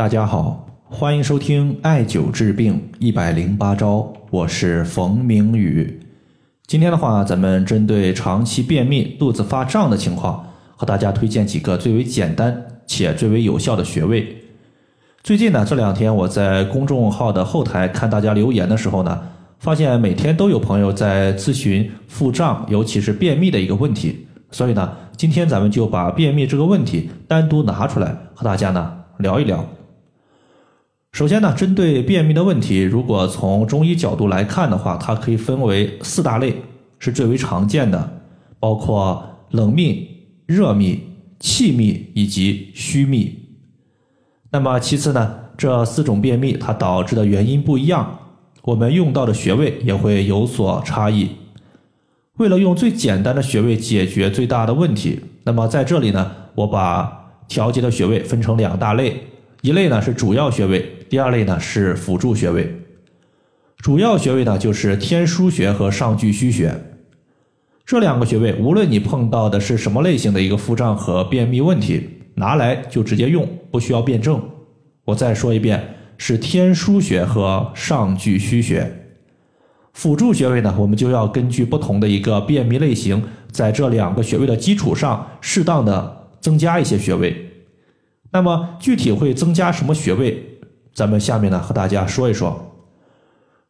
大家好，欢迎收听艾灸治病一百零八招，我是冯明宇。今天的话，咱们针对长期便秘、肚子发胀的情况，和大家推荐几个最为简单且最为有效的穴位。最近呢，这两天我在公众号的后台看大家留言的时候呢，发现每天都有朋友在咨询腹胀，尤其是便秘的一个问题。所以呢，今天咱们就把便秘这个问题单独拿出来和大家呢聊一聊。首先呢，针对便秘的问题，如果从中医角度来看的话，它可以分为四大类，是最为常见的，包括冷秘、热秘、气秘以及虚秘。那么其次呢，这四种便秘它导致的原因不一样，我们用到的穴位也会有所差异。为了用最简单的穴位解决最大的问题，那么在这里呢，我把调节的穴位分成两大类。一类呢是主要穴位，第二类呢是辅助穴位。主要穴位呢就是天枢穴和上巨虚穴，这两个穴位，无论你碰到的是什么类型的一个腹胀和便秘问题，拿来就直接用，不需要辩证。我再说一遍，是天枢穴和上巨虚穴。辅助穴位呢，我们就要根据不同的一个便秘类型，在这两个穴位的基础上，适当的增加一些穴位。那么具体会增加什么穴位？咱们下面呢和大家说一说。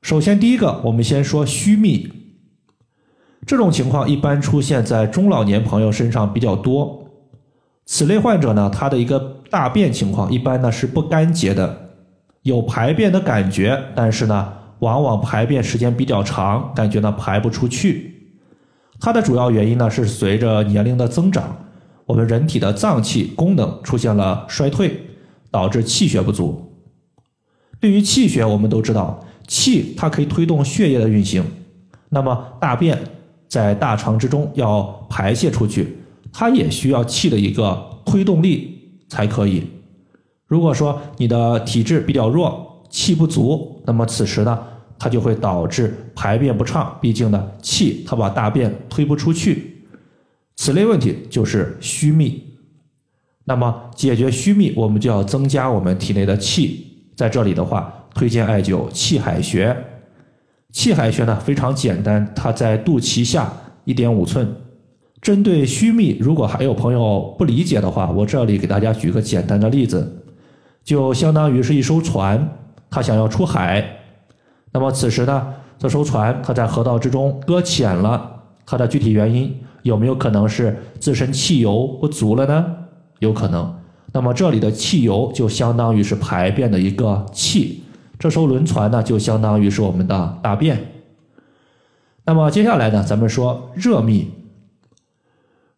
首先，第一个，我们先说虚秘。这种情况一般出现在中老年朋友身上比较多。此类患者呢，他的一个大便情况一般呢是不干结的，有排便的感觉，但是呢，往往排便时间比较长，感觉呢排不出去。它的主要原因呢是随着年龄的增长。我们人体的脏器功能出现了衰退，导致气血不足。对于气血，我们都知道，气它可以推动血液的运行。那么大便在大肠之中要排泄出去，它也需要气的一个推动力才可以。如果说你的体质比较弱，气不足，那么此时呢，它就会导致排便不畅。毕竟呢，气它把大便推不出去。此类问题就是虚秘，那么解决虚秘，我们就要增加我们体内的气。在这里的话，推荐艾灸气海穴。气海穴呢非常简单，它在肚脐下一点五寸。针对虚秘，如果还有朋友不理解的话，我这里给大家举个简单的例子，就相当于是一艘船，它想要出海，那么此时呢，这艘船它在河道之中搁浅了，它的具体原因。有没有可能是自身汽油不足了呢？有可能。那么这里的汽油就相当于是排便的一个气，这艘轮船呢就相当于是我们的大便。那么接下来呢，咱们说热秘。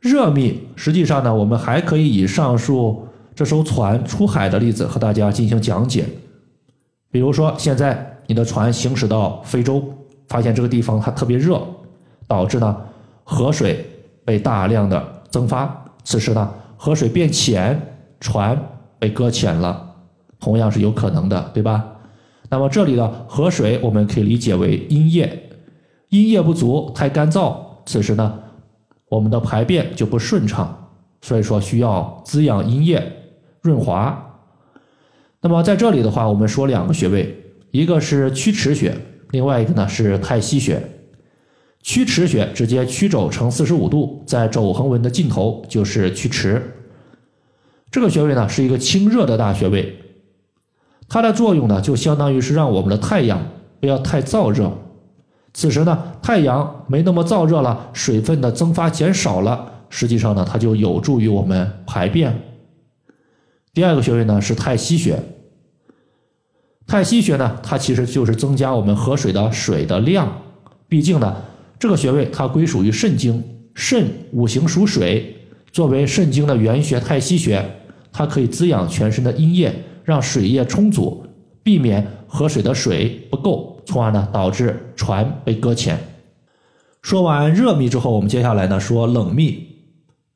热秘实际上呢，我们还可以以上述这艘船出海的例子和大家进行讲解。比如说，现在你的船行驶到非洲，发现这个地方它特别热，导致呢河水。被大量的蒸发，此时呢，河水变浅，船被搁浅了，同样是有可能的，对吧？那么这里的河水我们可以理解为阴液，阴液不足，太干燥，此时呢，我们的排便就不顺畅，所以说需要滋养阴液，润滑。那么在这里的话，我们说两个穴位，一个是曲池穴，另外一个呢是太溪穴。曲池穴直接曲肘成四十五度，在肘横纹的尽头就是曲池。这个穴位呢是一个清热的大穴位，它的作用呢就相当于是让我们的太阳不要太燥热。此时呢太阳没那么燥热了，水分的蒸发减少了，实际上呢它就有助于我们排便。第二个穴位呢是太溪穴。太溪穴呢它其实就是增加我们河水的水的量，毕竟呢。这个穴位它归属于肾经，肾五行属水，作为肾经的原穴太溪穴，它可以滋养全身的阴液，让水液充足，避免河水的水不够，从而呢导致船被搁浅。说完热秘之后，我们接下来呢说冷秘，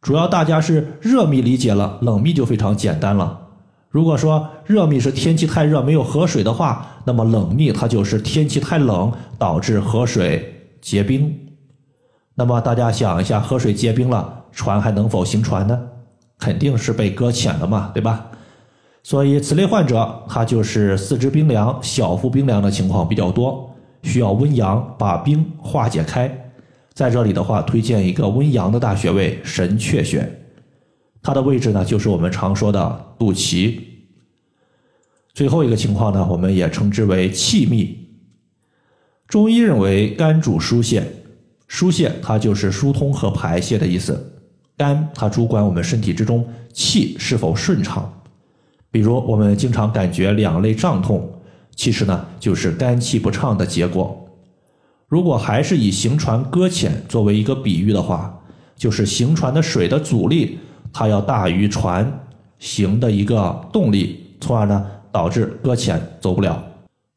主要大家是热秘理解了，冷秘就非常简单了。如果说热秘是天气太热没有河水的话，那么冷秘它就是天气太冷导致河水。结冰，那么大家想一下，河水结冰了，船还能否行船呢？肯定是被搁浅了嘛，对吧？所以此类患者他就是四肢冰凉、小腹冰凉的情况比较多，需要温阳把冰化解开。在这里的话，推荐一个温阳的大穴位神阙穴，它的位置呢就是我们常说的肚脐。最后一个情况呢，我们也称之为气密。中医认为肝主疏泄，疏泄它就是疏通和排泄的意思。肝它主管我们身体之中气是否顺畅。比如我们经常感觉两肋胀痛，其实呢就是肝气不畅的结果。如果还是以行船搁浅作为一个比喻的话，就是行船的水的阻力它要大于船行的一个动力，从而呢导致搁浅走不了。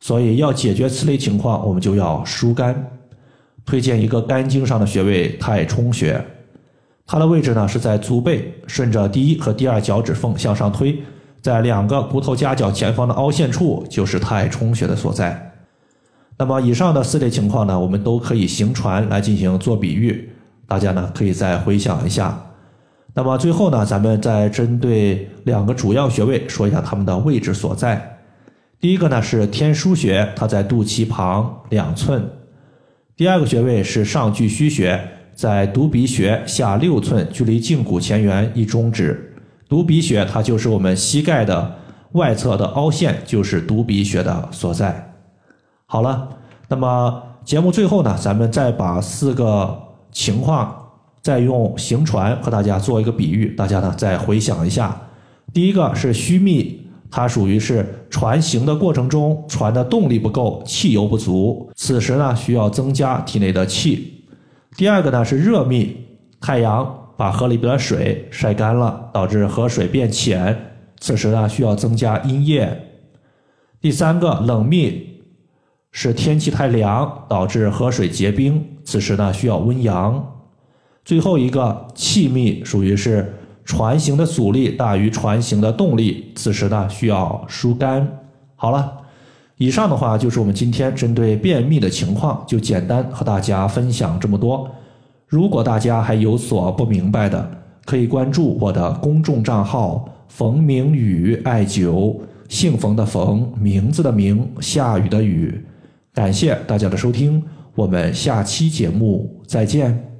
所以要解决此类情况，我们就要疏肝。推荐一个肝经上的穴位太冲穴，它的位置呢是在足背，顺着第一和第二脚趾缝向上推，在两个骨头夹角前方的凹陷处就是太冲穴的所在。那么以上的四类情况呢，我们都可以行传来进行做比喻，大家呢可以再回想一下。那么最后呢，咱们再针对两个主要穴位说一下它们的位置所在。第一个呢是天枢穴，它在肚脐旁两寸；第二个穴位是上巨虚穴，在犊鼻穴下六寸，距离胫骨前缘一中指。犊鼻穴它就是我们膝盖的外侧的凹陷，就是犊鼻穴的所在。好了，那么节目最后呢，咱们再把四个情况再用行船和大家做一个比喻，大家呢再回想一下。第一个是虚密。它属于是船行的过程中，船的动力不够，汽油不足，此时呢需要增加体内的气。第二个呢是热密，太阳把河里边的水晒干了，导致河水变浅，此时呢需要增加阴液。第三个冷密，是天气太凉，导致河水结冰，此时呢需要温阳。最后一个气密，属于是。船行的阻力大于船行的动力，此时呢需要疏肝。好了，以上的话就是我们今天针对便秘的情况，就简单和大家分享这么多。如果大家还有所不明白的，可以关注我的公众账号“冯明宇艾灸”，姓冯的冯，名字的名，下雨的雨。感谢大家的收听，我们下期节目再见。